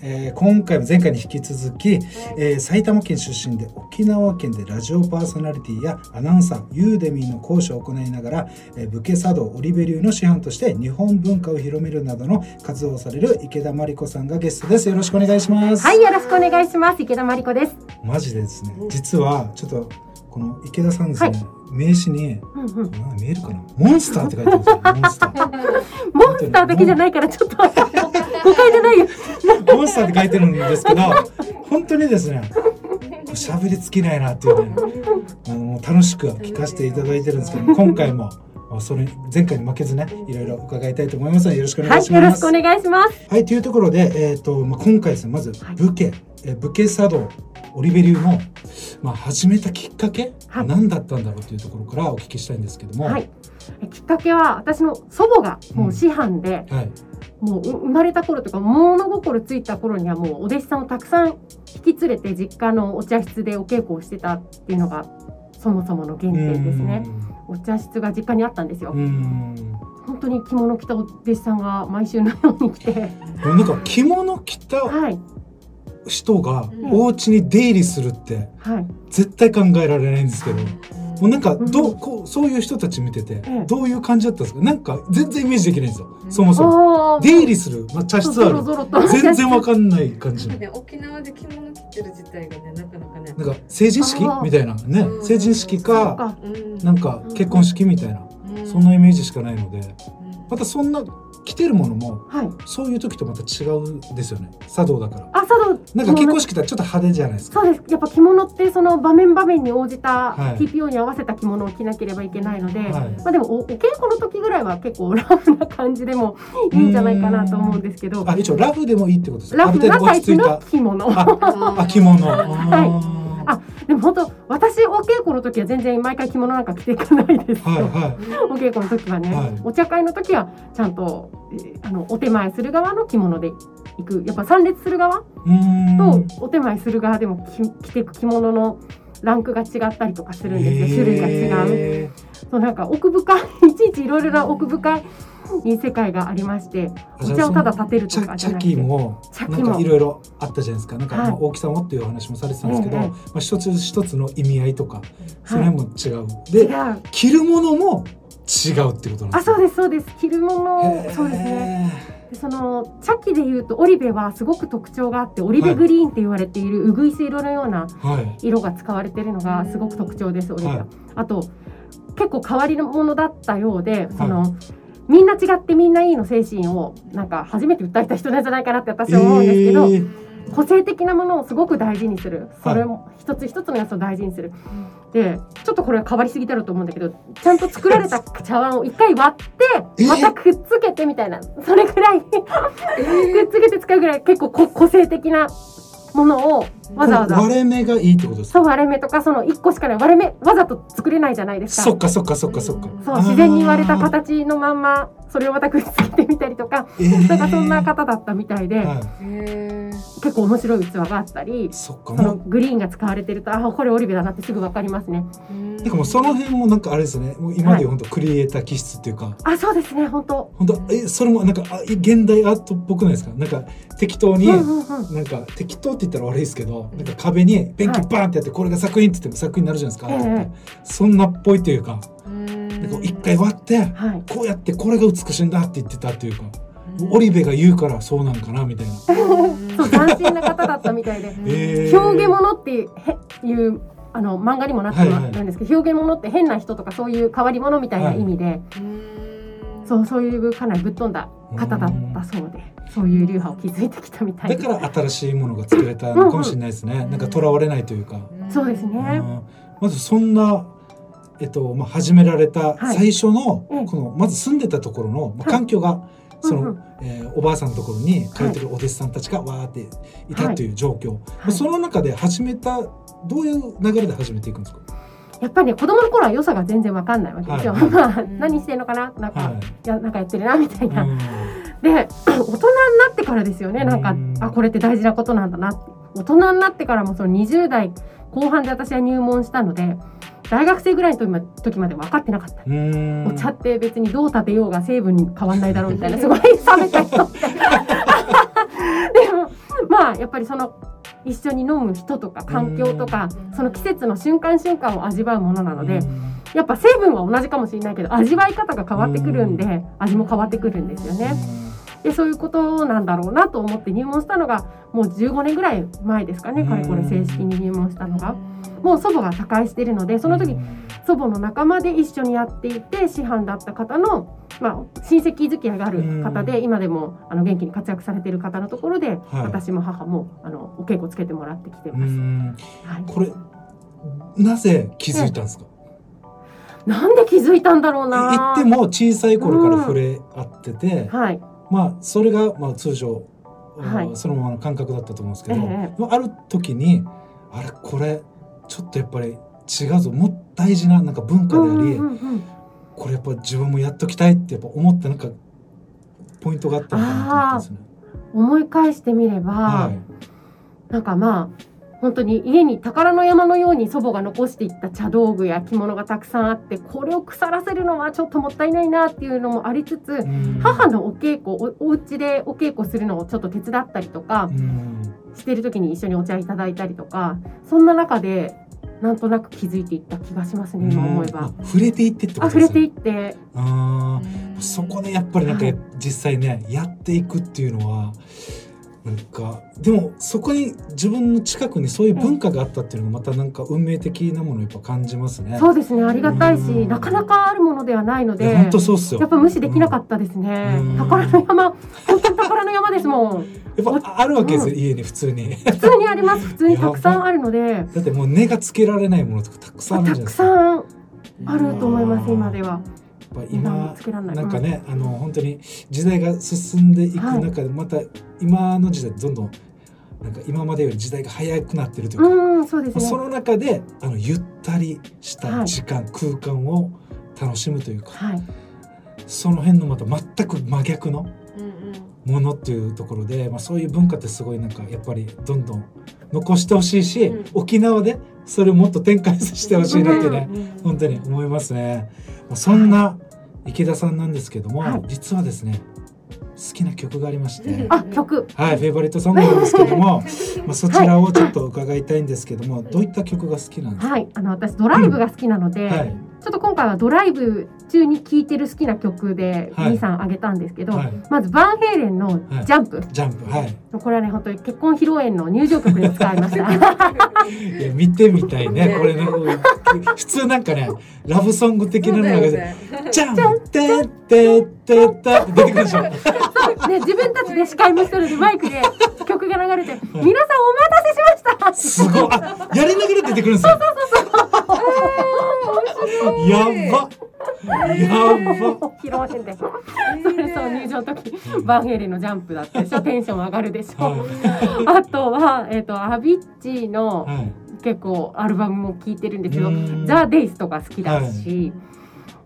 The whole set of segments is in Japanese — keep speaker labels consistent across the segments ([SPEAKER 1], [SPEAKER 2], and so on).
[SPEAKER 1] えー、今回も前回に引き続き、えー、埼玉県出身で沖縄県でラジオパーソナリティやアナウンサーユーデミーの講師を行いながら、えー、武家茶道オリベリューの師範として日本文化を広めるなどの活動をされる池田真理子さんがゲストです。よろしくお願いします。
[SPEAKER 2] はいよろしくお願いします。池田真理子です。
[SPEAKER 1] マジでですね実はちょっとこの池田さんですね、はい。名刺に、うんうん、見えるかな？モンスターって書いてあるんですよモンスター。
[SPEAKER 2] モンスターだけじゃないからちょっと誤解じゃないよ
[SPEAKER 1] モンスターって書いてるんですけど本当にですね喋り尽きないなっていうねあの楽しく聞かせていただいてるんですけど今回もそれ前回に負けずねいろいろ伺いたいと思いますよろしくお願いします、はい、
[SPEAKER 2] よろしくお願いします。
[SPEAKER 1] はいというところでえっ、ー、とまあ今回ですねまず武家、はい、え武家茶道オリベリューの、まあ、始めたきっかけ、はい、何だったんだろうというところからお聞きしたいんですけども、はい、
[SPEAKER 2] きっかけは私の祖母がもう師範で、うんはい、もう生まれた頃とか物心ついた頃にはもうお弟子さんをたくさん引き連れて実家のお茶室でお稽古をしてたっていうのがそもそもの原点ですね。お茶室が実家にあったんですよ。本当に着物着たお弟子さんが毎週のように来て。
[SPEAKER 1] なんか着物着た、はい、人がお家に出入りするって絶対考えられないんですけど、もうなんかどうこうそういう人たち見ててどういう感じだったんですか？なんか全然イメージできないんですよ。そもそも。出入りする、まあ、茶室ある。全然わかんない感じ
[SPEAKER 3] 沖縄で着物着てる自体がねなかなかね。
[SPEAKER 1] なんか成人式みたいな。ね。成人式かなんか結婚式みたいな。そんなイメージしかないので。またそんな着てるものも、はい、そういう時とまた違うんですよね。茶道だから。
[SPEAKER 2] あ茶道。
[SPEAKER 1] なんか結婚式ってちょっと派手じゃないです
[SPEAKER 2] か。そうです。やっぱ着物ってその場面場面に応じた TPO に合わせた着物を着なければいけないので、はい、まあでもおお稽古の時ぐらいは結構ラフな感じでもいいんじゃないかなと思うんですけど。
[SPEAKER 1] あ一応ラフでもいいってことです
[SPEAKER 2] かラフなタイプの着物。
[SPEAKER 1] あ着物。はい
[SPEAKER 2] あでも本当私お稽古の時は全然毎回着物なんか着ていかないですはいはい、お稽古の時はね、はい、お茶会の時はちゃんとあのお手前する側の着物で行く。やっぱ参列する側とお手前する側でも着ていく着物のランクが違ったりとかするんですよ。種類が違う。そうなんか奥深いいちいちいろいろな奥深い世界がありまし
[SPEAKER 1] てお茶をただ立てるとかじゃなくて茶器もなんかいろいろあったじゃないですか。なんかまあ大きさもっていう話もされてたんですけど、はい、まあ、一つ一つの意味合いとかその辺も違う、はい、で着るものも違うってことなんです
[SPEAKER 2] あそうですそうです。着るものそうですねでその茶器でいうとオリベはすごく特徴があってオリベグリーンって言われているうぐいす色のような色が使われているのがすごく特徴です、オリベ。は。あと結構変わり者だったようでその、みんな違ってみんないいの精神をなんか初めて訴えた人なんじゃないかなって私は思うんですけど、えー、個性的なものをすごく大事にする。それも一つ一つのやつを大事にする。でちょっとこれは変わりすぎだろうと思うんだけどちゃんと作られた 茶碗を一回割ってまたくっつけてみたいな。それぐらい くっつけて使うぐらい結構個性的なものをわざわざ。
[SPEAKER 1] 割れ目がいいってことです
[SPEAKER 2] か？そう割れ目とかその一個しかない。割れ目わざと作れないじゃないですか。
[SPEAKER 1] そっかそっかそっかそっか。
[SPEAKER 2] そう自然に割れた形のまんまそれをまたくっつけてみたりとか、えー、なんかそんな方だったみたいで、はい、結構面白い器があったりそのグリーンが使われてるとあこれオリベだなってすぐ分かりますね。
[SPEAKER 1] なんかもうその辺もなんかあれですね。もう今で本当クリエイター気質っていうか、はい、
[SPEAKER 2] あそうですね本当。
[SPEAKER 1] 本当えそれもなんかあ現代アートっぽくないですか？なんか適当に、うんなんか適当って言ったら悪いですけどなんか壁にペンキバーンってやって、これが作品って言っても作品になるじゃないですか、えそんなっぽいというかなん。か一回割って、こうやってこれが美しいんだって言ってたっていうか。オリベが言うからそうなんかなみたいな。
[SPEAKER 2] そう斬新な方だったみたいで、えー、表現物っていうあの漫画にもなってるんですけど、表現物って変な人とかそういう変わり者みたいな意味で、はい、そうそういうかなりぶっ飛んだ方だったそうで。そういう流派を築いてきたみたい
[SPEAKER 1] だから新しいものが作れたのかもしれないですね、なんか囚われないというか、
[SPEAKER 2] そうですね、
[SPEAKER 1] まずそんなえっとまあ、始められた最初の、はい、このまず住んでたところの、まあ、環境が、その、えー、おばあさんのところに通ってるお弟子さんたちがわーっていたという状況、はい、その中で始めたどういう流れで始めていくんですか？
[SPEAKER 2] やっぱりね子供の頃は良さが全然わかんないわけですよ。はい。まあ何してんのかな？なんか、はい、やなんかやってるなみたいな。で 大人になってからですよね。なんかあこれって大事なことなんだな大人になってからもその20代後半で私は入門したので大学生ぐらいの時まで分かってなかった。お茶って別にどう立てようが成分に変わんないだろうみたいな すごい冷めた人ってでもまあやっぱりその一緒に飲む人とか環境とかその季節の瞬間瞬間を味わうものなのでやっぱ成分は同じかもしれないけど味わい方が変わってくるんで味も変わってくるんですよね。でそういうことなんだろうなと思って入門したのがもう15年ぐらい前ですかねかれこれ正式に入門したのが。もう祖母が他界しているのでその時祖母の仲間で一緒にやっていて師範だった方の、まあ、親戚付き合いがある方で今でもあの元気に活躍されている方のところで、はい、私も母もあのお稽古つけてもらってきてます。
[SPEAKER 1] はい、これなぜ気づいたんですか、
[SPEAKER 2] なんで気づいたんだろうな。
[SPEAKER 1] 言っても小さい頃から触れ合ってて、
[SPEAKER 2] はい、
[SPEAKER 1] まあそれがまあ通常、はい、そのままの感覚だったと思うんですけど、えー、ある時にあれこれちょっとやっぱり違うぞ。もっ大事ななんか文化であり、うんうんうん、これやっぱ自分もやっときたいってやっぱ思ったなんかポイントがあったのかなと思ったんですね。
[SPEAKER 2] 思い返してみれば、はい、なんかまあ本当に家に宝の山のように祖母が残していった茶道具や着物がたくさんあってこれを腐らせるのはちょっともったいないなっていうのもありつつ母のお稽古おお家でお稽古するのをちょっと手伝ったりとかしてる時に一緒にお茶いただいたりとかそんな中でなんとなく気づいていった気がしますね今思えば。
[SPEAKER 1] 触れていってって
[SPEAKER 2] ことですね。触れていって。
[SPEAKER 1] ああ、そこでやっぱりなんか、実際ねやっていくっていうのは。なんかでもそこに自分の近くにそういう文化があったっていうのがまたなんか運命的なものをやっぱ感じますね。
[SPEAKER 2] そうですねありがたいしなかなかあるものではないので
[SPEAKER 1] 本当そうっすよ
[SPEAKER 2] やっぱ無視できなかったですね。宝の山本当に宝の山ですもん。
[SPEAKER 1] やっぱあるわけですよ、うん、家に普通に。
[SPEAKER 2] 普通にあります普通にたくさんあるので。
[SPEAKER 1] だってもう根がつけられないものとかたくさんあるじゃないですか。
[SPEAKER 2] たくさんあると思います今では。
[SPEAKER 1] ぱ今なんかね、あの本当に時代が進んでいく中でまた今の時代どんどんなんか今までより時代が早くなってるというか、
[SPEAKER 2] うんそうですね、
[SPEAKER 1] その中であのゆったりした時間、はい、空間を楽しむというか、はい、その辺のまた全く真逆のものっていうところで、まあ、そういう文化ってすごいなんかやっぱりどんどん残してほしいし、うん、沖縄でそれをもっと展開させてほしいなってね、うん、本当に思いますね。まあ、そんな池田さんなんですけども、はい、実はですね好きな曲がありまして、
[SPEAKER 2] あ曲。
[SPEAKER 1] はいフェイバリットソングなんですけども まあそちらをちょっと伺いたいんですけども、どういった曲が好きなんですか？
[SPEAKER 2] はいあの私ドライブが好きなので、うんはい、ちょっと今回はドライブ中に聴いてる好きな曲で2、さんあげたんですけど、はい、まずバンヘイレンの「ジャンプ」
[SPEAKER 1] ジャンプ。はい。
[SPEAKER 2] これはね本当に結婚披露宴の入場曲で使いました。い
[SPEAKER 1] や見てみたいね。これね普通なんかねラブソング的なのが「ジャンプ。てってってって」出てくるでしょね
[SPEAKER 2] 自分たちで司会もしてるでマイクで曲が流れて「皆さんお待たせしました」
[SPEAKER 1] すごい。あやりながら出てくるんですよ
[SPEAKER 2] そうそうそう
[SPEAKER 1] そう。やば。やば。
[SPEAKER 2] 披露宴でそれそう入場の時バンヘイレンのジャンプだったでしょテンション上がるでしょ、あとは、えーと、アビッチの、結構アルバムも聴いてるんですけど「ザ・デイスとか好きだし、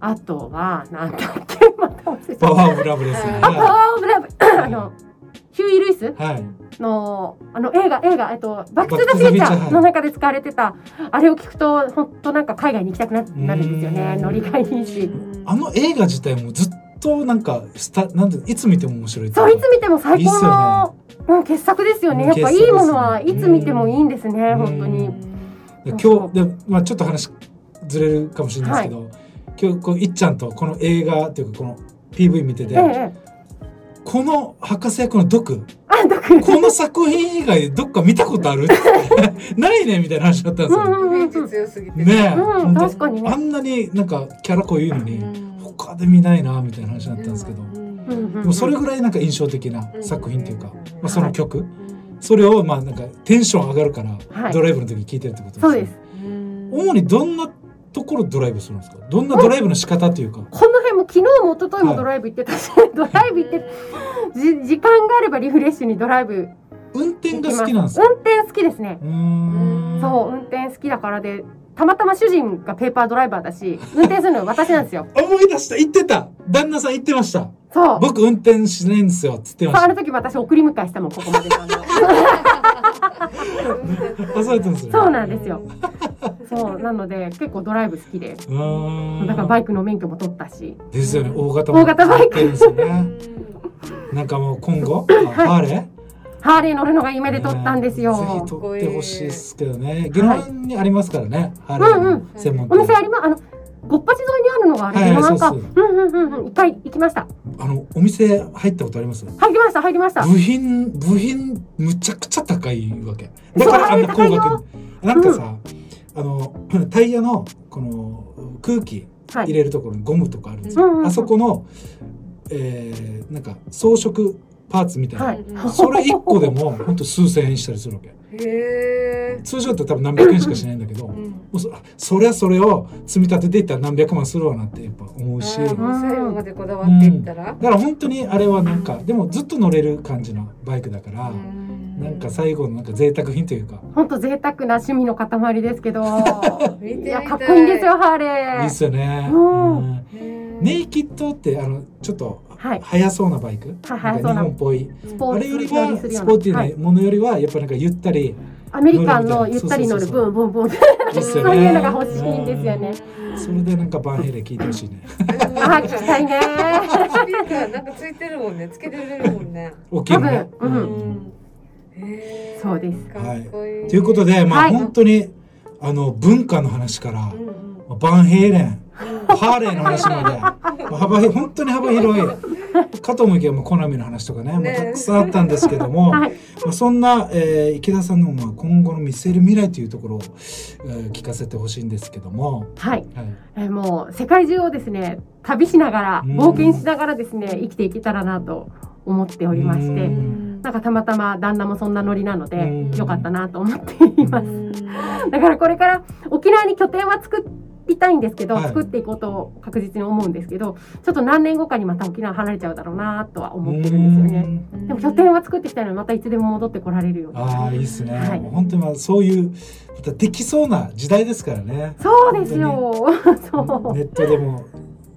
[SPEAKER 2] あとはなんだっパワーオブラブですね。あパワーオブラブ。あのヒューイ・ルイス？の,、あの映画映画、えっと、バック・トゥ・ザ・フューチャーの中で使われてた、あれを聞くと本当なんか海外に行きたくなるんですよね。ノリがいいし。
[SPEAKER 1] あの映画自体もずっとなんかスタなんていつ見ても面白い
[SPEAKER 2] そういつ見ても最高のうん、傑作ですよね。やっぱいいものはいつ見てもいいんですね本当に。
[SPEAKER 1] 今日で、まあ、ちょっと話ずれるかもしれないですけど、はい、今日こういっちゃんとこの映画っていうかこの PV 見てて、ええこの博士役のドク？この作品以外どっか見たことある？ないねみたいな話だったんですよ。ね
[SPEAKER 2] うん、確かに、
[SPEAKER 1] ね、あんなになんかキャラ濃いのに、他で見ないなみたいな話だったんですけど、でもそれぐらいなんか印象的な作品っていうか、まあ、その曲、はい、それをまあなんかテンション上がるから、ドライブの時聞いてるってことですね。主にどんなところドライブするんですか？どんなドライブの仕方というか？
[SPEAKER 2] この辺も昨日も一昨日もドライブ行ってたし、はい、ドライブ行ってじ時間があればリフレッシュにドライブ
[SPEAKER 1] 運転が好きなんです
[SPEAKER 2] 運転好きですね。そう運転好きだからでたまたま主人がペーパードライバーだし運転するのは私なんですよ。
[SPEAKER 1] 思い出した。言ってた。旦那さん言ってました。
[SPEAKER 2] そう。
[SPEAKER 1] 僕運転しないんですよつってました。
[SPEAKER 2] あの時私送り迎えしたもんここまで そうなんですよ そうなので結構ドライブ好きでだからバイクの免許も取ったし
[SPEAKER 1] ですよね大型大
[SPEAKER 2] 型バイクですよね
[SPEAKER 1] なんかもう今後？ハーレー？
[SPEAKER 2] ハーレー乗るのが夢で撮ったんですよ。
[SPEAKER 1] ぜひ撮ってほしいですけどね。ゲノワンにありますからね。ハーレーの
[SPEAKER 2] うんうん
[SPEAKER 1] 専門
[SPEAKER 2] お店あります。あのごっぱち沿いにあるのがあれ
[SPEAKER 1] はい
[SPEAKER 2] ゲノワンか。
[SPEAKER 1] そううん
[SPEAKER 2] うんうんうん。一回行きました。
[SPEAKER 1] あのお店入ったことあります？
[SPEAKER 2] 入りました入りました。
[SPEAKER 1] 部品部品むちゃくちゃ高いわけ。だ
[SPEAKER 2] そう
[SPEAKER 1] からあんな高額に。なんかさ、あの タイヤのこの空気
[SPEAKER 2] はい。
[SPEAKER 1] 入れるところにゴムとかあるんですよ。
[SPEAKER 2] うんうんうん
[SPEAKER 1] あそこの、えー、なんか装飾パーツみたいな。
[SPEAKER 2] はい。
[SPEAKER 1] それ一個でも本当数千円したりするわけ。通常って多分何百円しかしないんだけど、も
[SPEAKER 3] うん。
[SPEAKER 1] うそそりゃそれを積み立てていったら何百万するわなってやっぱ思うし。
[SPEAKER 3] う最後までこだわっていったら。
[SPEAKER 1] だから本当にあれはなんかでもずっと乗れる感じのバイクだから、
[SPEAKER 3] うん
[SPEAKER 1] なんか最後のなんか贅沢品というか、
[SPEAKER 2] 本当贅沢な趣味の塊ですけど。
[SPEAKER 3] い
[SPEAKER 2] いやかっこいいんですよハーレー。
[SPEAKER 1] いいっすよね。ネイキッドってあのちょっと
[SPEAKER 2] はい。
[SPEAKER 1] 速そうなバイク、
[SPEAKER 2] はい
[SPEAKER 1] なんか日本っぽい。あれより
[SPEAKER 2] 乗
[SPEAKER 1] はスポーティ
[SPEAKER 2] はい
[SPEAKER 1] ーなものよりはやっぱなんかゆったり
[SPEAKER 2] アメリカンのゆったり乗るブンブンブン。そういうのが欲しいんですよね。
[SPEAKER 1] それでなんかバンヘイレン聞いてほしいね。
[SPEAKER 2] あー聞きたいね。
[SPEAKER 3] スピーカーなんかついてるもんね。つけてれるもんね。
[SPEAKER 1] 大きいのね。
[SPEAKER 2] 多分うんそうです。
[SPEAKER 3] かっこいい。
[SPEAKER 1] ということでまあ、
[SPEAKER 2] はい。
[SPEAKER 1] 本当にあの文化の話からバンヘイレン、
[SPEAKER 3] うん。
[SPEAKER 1] ハーレーの話まで。まあ幅広い本当に幅広いかと思いきやもうコナミの話とかねもう
[SPEAKER 3] ね
[SPEAKER 1] たくさんあったんですけども、
[SPEAKER 2] はい。
[SPEAKER 1] まあ、そんな、えー池田さんのまあ今後の見せる未来というところを、えー聞かせてほしいんですけども、
[SPEAKER 2] はい。
[SPEAKER 1] はい、
[SPEAKER 2] えーもう世界中をですね旅しながら
[SPEAKER 1] うん。
[SPEAKER 2] 冒険しながらですね生きていけたらなと思っておりまして。
[SPEAKER 1] うん
[SPEAKER 2] なんかたまたま旦那もそんなノリなので
[SPEAKER 1] うん。
[SPEAKER 2] よかったなと思っています。だからこれから沖縄に拠点は作りたいんですけど、
[SPEAKER 1] はい。
[SPEAKER 2] 作っていこうと確実に思うんですけどちょっと何年後かにまた沖縄離れちゃうだろうなとは思ってるんですよね。
[SPEAKER 1] うん。
[SPEAKER 2] でも拠点は作ってきたのでまたいつでも戻ってこられるように
[SPEAKER 1] ああいいですね、
[SPEAKER 2] はい。
[SPEAKER 1] 本当にまあそういうまたできそうな時代ですからね。
[SPEAKER 2] そうですよ。そう。
[SPEAKER 1] ネットでも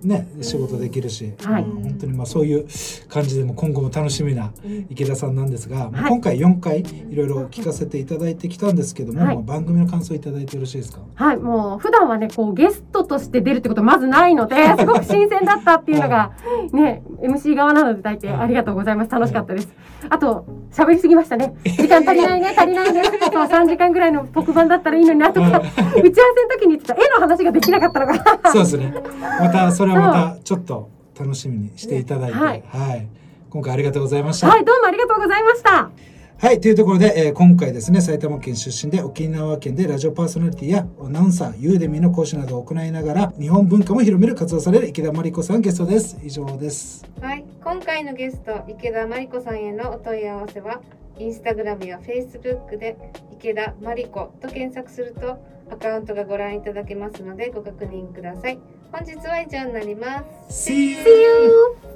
[SPEAKER 1] ね仕事できるし、
[SPEAKER 2] はい。
[SPEAKER 1] うん本当にまあそういう感じでも今後も楽しみな
[SPEAKER 3] うん。
[SPEAKER 1] 池田さんなんですが、まあ
[SPEAKER 2] はい
[SPEAKER 1] 今回4回いろいろ聞かせていただいてきたんですけども、
[SPEAKER 2] はい。
[SPEAKER 1] まあ番組の感想いただいてよろしいですか？
[SPEAKER 2] はい、もう普段はね、こうゲストとして出るってことはまずないので、すごく新鮮だったっていうのが、ね、MC 側なので大体ありがとうございます。楽しかったです。あと、喋りすぎましたね。時間足りないね、足りないね。あとは3時間ぐらいの特番だったらいいのになとか、打ち合わせの時に言ってた絵の話ができなかったのが、
[SPEAKER 1] そうですね。またそれはまたちょっと楽しみにしていただいて、
[SPEAKER 2] は
[SPEAKER 1] はいい、今回ありがとうございました。はい、
[SPEAKER 2] はい、どうもありがとうございました。
[SPEAKER 1] というところで、えー今回ですね、埼玉県出身で沖縄県でラジオパーソナリティやアナウンサー、ユーデミの講師などを行いながら、日本文化も広める活動をされる池田真理子さんゲストです。以上です。
[SPEAKER 3] はい、今回のゲスト池田真理子さんへのお問い合わせはインスタグラムやフェイスブックで池田真理子と検索するとアカウントがご覧いただけますのでご確認ください本日は以上になります!
[SPEAKER 2] See you!